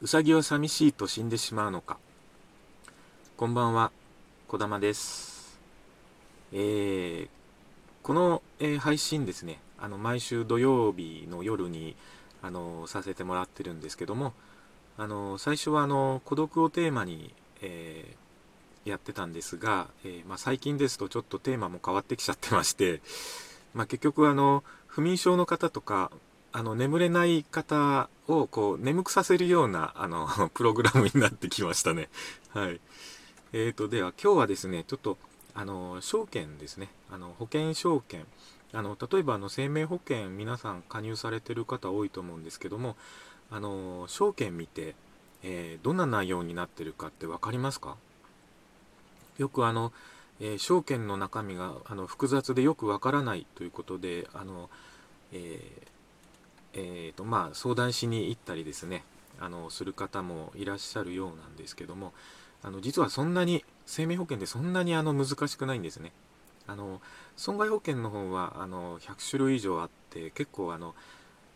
うさぎは寂しいと死んでしまうのか。こんばんは。こだまです。えー、この、えー、配信ですね。あの毎週土曜日の夜にあのさせてもらってるんですけどもあの最初はあの孤独をテーマに、えー、やってたんですが、えまあ、最近ですとちょっとテーマも変わってきちゃってまして、まあ、結局あの不眠症の方とかあの眠れない方をこう眠くさせるようなあの プログラムになってきましたね。はい。えーと、では今日はですね、ちょっとあの証券ですね、あの保険証券、あの例えばあの生命保険皆さん加入されてる方多いと思うんですけども、あの証券見て、えー、どんな内容になってるかって分かりますか？よくあの、えー、証券の中身があの複雑でよくわからないということで、あのえーえーとまあ、相談しに行ったりですねあのする方もいらっしゃるようなんですけどもあの実はそんなに生命保険でそんなにあの難しくないんですね。あの損害保険の方はあの100種類以上あって結構あの、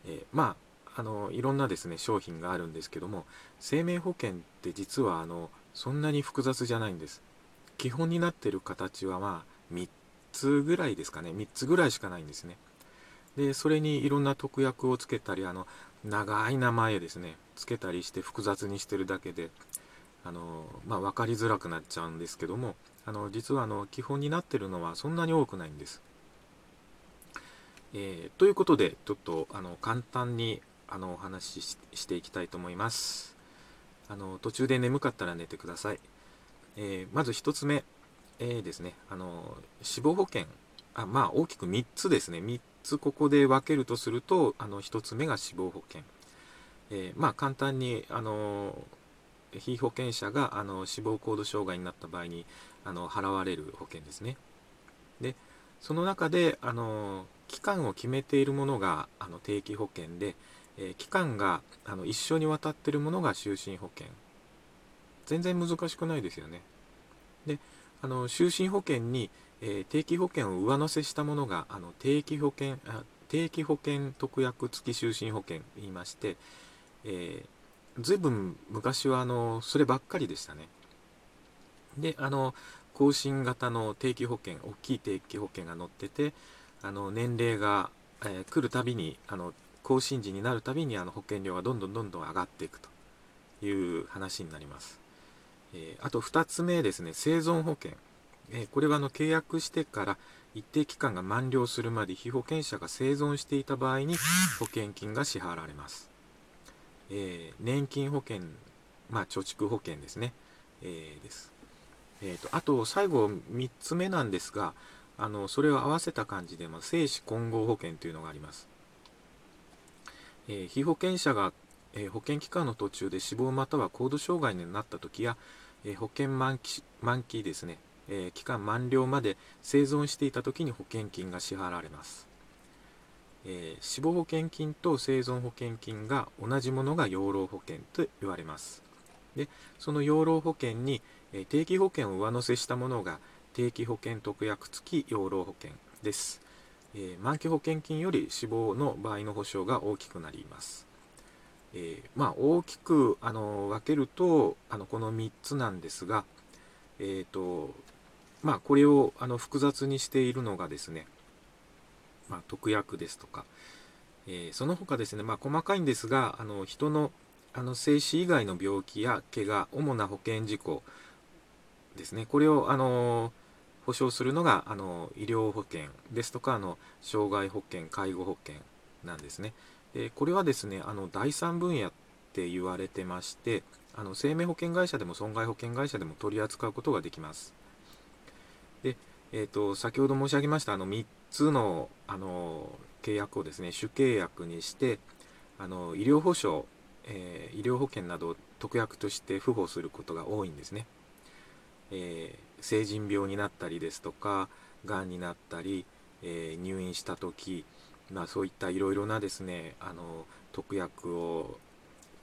えー、まああのいろんなですね商品があるんですけども生命保険って実はあのそんなに複雑じゃないんです。基本になってる形はまあ3つぐらいですかね。3つぐらいしかないんですね。でそれにいろんな特約をつけたりあの長い名前ですねつけたりして複雑にしてるだけであの、まあ、分かりづらくなっちゃうんですけどもあの実はあの基本になってるのはそんなに多くないんです。えー、ということでちょっとあの簡単にあのお話ししていきたいと思います。あの途中で眠かったら寝てください。えー、まず1つ目、えー、ですねあの死亡保険あまあ大きく3つですね3つここで分けるとするとあの1つ目が死亡保険、えー、まあ簡単にあの被保険者があの死亡コード障害になった場合にあの払われる保険ですね。でその中であの期間を決めているものがあの定期保険で、えー、期間があの一緒にわたってるものが就寝保険。全然難しくないですよね。であの就寝保険にえー、定期保険を上乗せしたものがあの定期保険あ定期保険特約付き就寝保険言いまして、えー、ずいぶん昔はあのそればっかりでしたね。であの更新型の定期保険大きい定期保険が載っててあの年齢が、えー、来るたびにあの更新時になるたびにあの保険料がどんどんどんどん上がっていくという話になります。えー、あと2つ目ですね生存保険。えこれはあの契約してから一定期間が満了するまで被保険者が生存していた場合に保険金が支払われます。えー、年金保険、まあ、貯蓄保険ですね。えー、です。えーと、あと最後3つ目なんですがあのそれを合わせた感じで、まあ、生死混合保険というのがあります。えー、被保険者が、え、保険期間の途中で死亡または高度障害になった時や、え、保険満期満期ですねえー、期間満了まで生存していた時に保険金が支払われます、えー、死亡保険金と生存保険金が同じものが養老保険と言われます。でその養老保険に、え、定期保険を上乗せしたものが定期保険特約付き養老保険です、え満期保険金より死亡の場合の保証が大きくなります。えー、まあ、大きくあの分けるとあのこの3つなんですが、えーとまあ、これをあの複雑にしているのがですね、まあ、特約ですとか、えー、その他ですね、まあ、細かいんですが、あの人のあの生死以外の病気や怪我、主な保険事項ですね、これをあの保証するのがあの医療保険ですとかあの障害保険、介護保険なんですね。でこれはですね、あの第三分野って言われてまして、あの生命保険会社でも損害保険会社でも取り扱うことができます。で、えーと、先ほど申し上げましたあの3つのあの契約をですね主契約にしてあの医療保障、えー、医療保険などを特約として付保することが多いんですね、えー、成人病になったりですとかがんになったり、えー、入院した時、まあ、そういったいろいろなですねあの特約を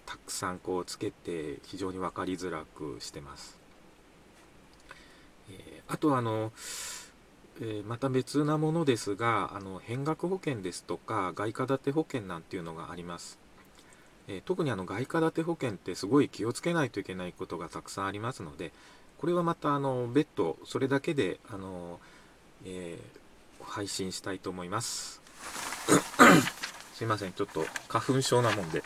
たくさんこうつけて非常に分かりづらくしてます、あとあの、えー、また別なものですがあの変額保険ですとか外貨建て保険なんていうのがあります、え特にあの外貨建て保険ってすごい気をつけないといけないことがたくさんありますのでこれはまたあの別途それだけであの、えー、配信したいと思います。すいませんちょっと花粉症なもんで。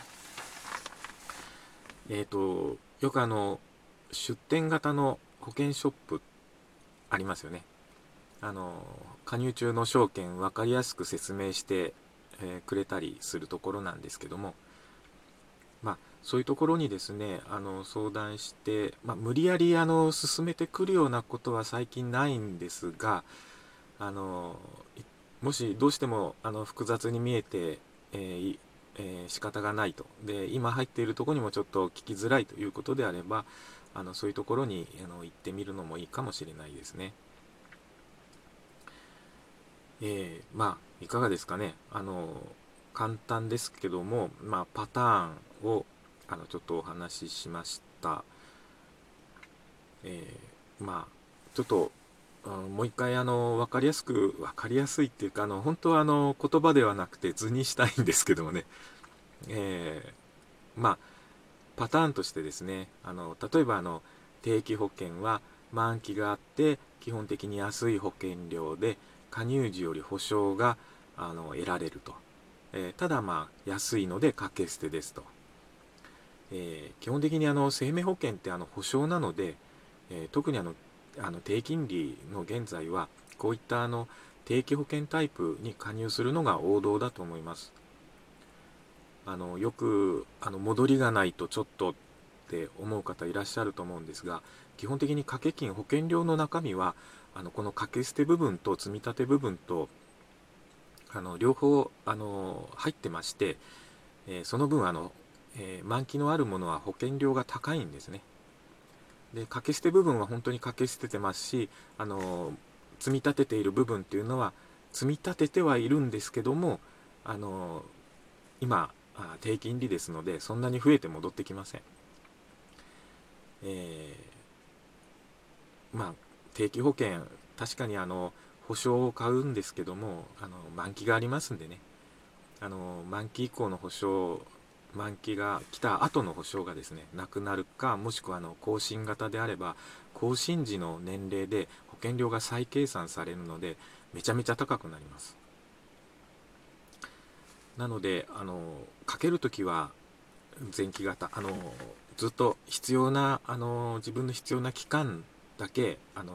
えっ、とよくあの出店型の保険ショップってありますよね。あの加入中の証券分かりやすく説明して、えー、くれたりするところなんですけどもまあそういうところにですねあの相談して、まあ、無理やりあの進めてくるようなことは最近ないんですがあのもしどうしてもあの複雑に見えて、えーえー、仕方がないと。で今入っているとこにもちょっと聞きづらいということであればあのそういうところにあの行ってみるのもいいかもしれないですね。えー、まあいかがですかねあの簡単ですけども、まあ、パターンをあのちょっとお話ししました。えー、まあちょっともう一回あの分かりやすく分かりやすいっていうかあの本当はあの言葉ではなくて図にしたいんですけどもね、えー、まあパターンとしてですねあの例えばあの定期保険は満期があって基本的に安い保険料で加入時より保証があの得られると、えー、ただまあ安いので掛け捨てですと、えー、基本的にあの生命保険ってあの保証なので、えー、特にあのあの低金利の現在はこういったあの定期保険タイプに加入するのが王道だと思います。あのよくあの戻りがないとちょっとって思う方いらっしゃると思うんですが基本的に掛け金保険料の中身はあのこの掛け捨て部分と積み立て部分とあの両方あの入ってまして、えー、その分あの、えー、満期のあるものは保険料が高いんですね。で掛け捨て部分は本当に掛け捨ててますしあの積み立てている部分っていうのは積み立ててはいるんですけどもあの今低金利ですのでそんなに増えて戻ってきません、えー、まあ定期保険確かにあの保証を買うんですけどもあの満期がありますんでね。あの満期以降の保証満期が来た後の保証がですねなくなるかもしくはあの更新型であれば更新時の年齢で保険料が再計算されるのでめちゃめちゃ高くなります。なのであのかけるときは前期型あのずっと必要なあの自分の必要な期間だけあの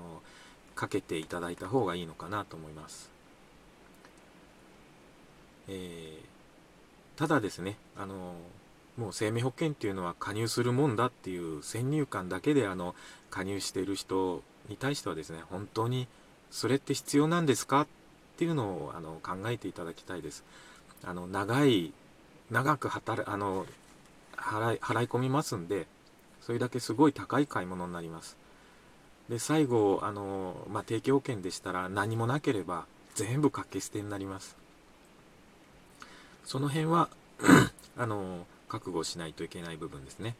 かけていただいた方がいいのかなと思います、えー、ただですねあのもう生命保険っていうのは加入するもんだっていう先入観だけであの加入している人に対してはですね本当にそれって必要なんですかっていうのをあの考えていただきたいです。あの長い長く働あの払い払い込みますんでそれだけすごい高い買い物になります。で最後あの、まあ、定期保険でしたら何もなければ全部掛け捨てになります。その辺はあの覚悟しないといけない部分ですね、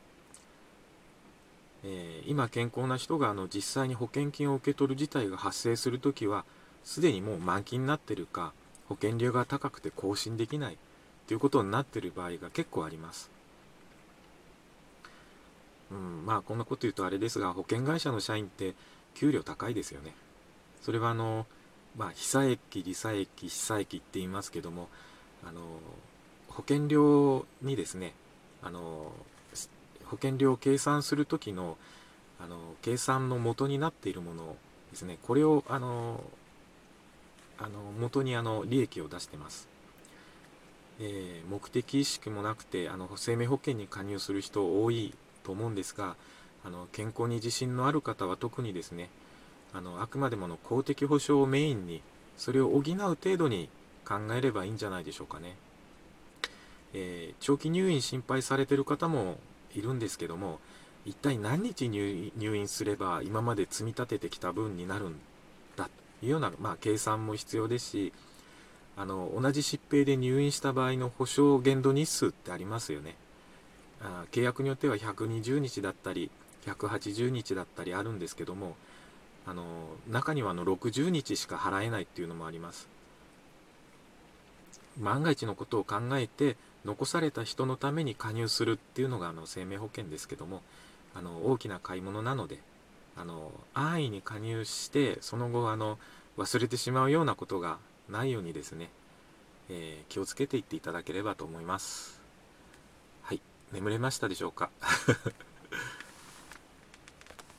えー、今健康な人があの実際に保険金を受け取る事態が発生するときはすでにもう満期になってるか保険料が高くて更新できない。ということになっている場合が結構あります。うん、まあこんなこと言うとあれですが保険会社の社員って給料高いですよね。それはあの、まあ、被災益、利災益、被災益って言いますけどもあの保険料にですねあの保険料を計算する時のあの計算の元になっているものですねこれをあのあの元にあの利益を出してます、えー、目的意識もなくてあの生命保険に加入する人多いと思うんですがあの健康に自信のある方は特にですねあのあくまでもの公的保障をメインにそれを補う程度に考えればいいんじゃないでしょうかね、えー、長期入院心配されてる方もいるんですけども一体何日入院すれば今まで積み立ててきた分になるんだというような、まあ、計算も必要ですしあの同じ疾病で入院した場合の保証限度日数ってありますよね。あ契約によっては120日だったり180日だったりあるんですけどもあの中にはあの60日しか払えないっていうのもあります。万が一のことを考えて残された人のために加入するっていうのがあの生命保険ですけどもあの大きな買い物なのであの安易に加入してその後あの忘れてしまうようなことがないようにですね、えー、気をつけていっていただければと思います。はい。眠れましたでしょうか？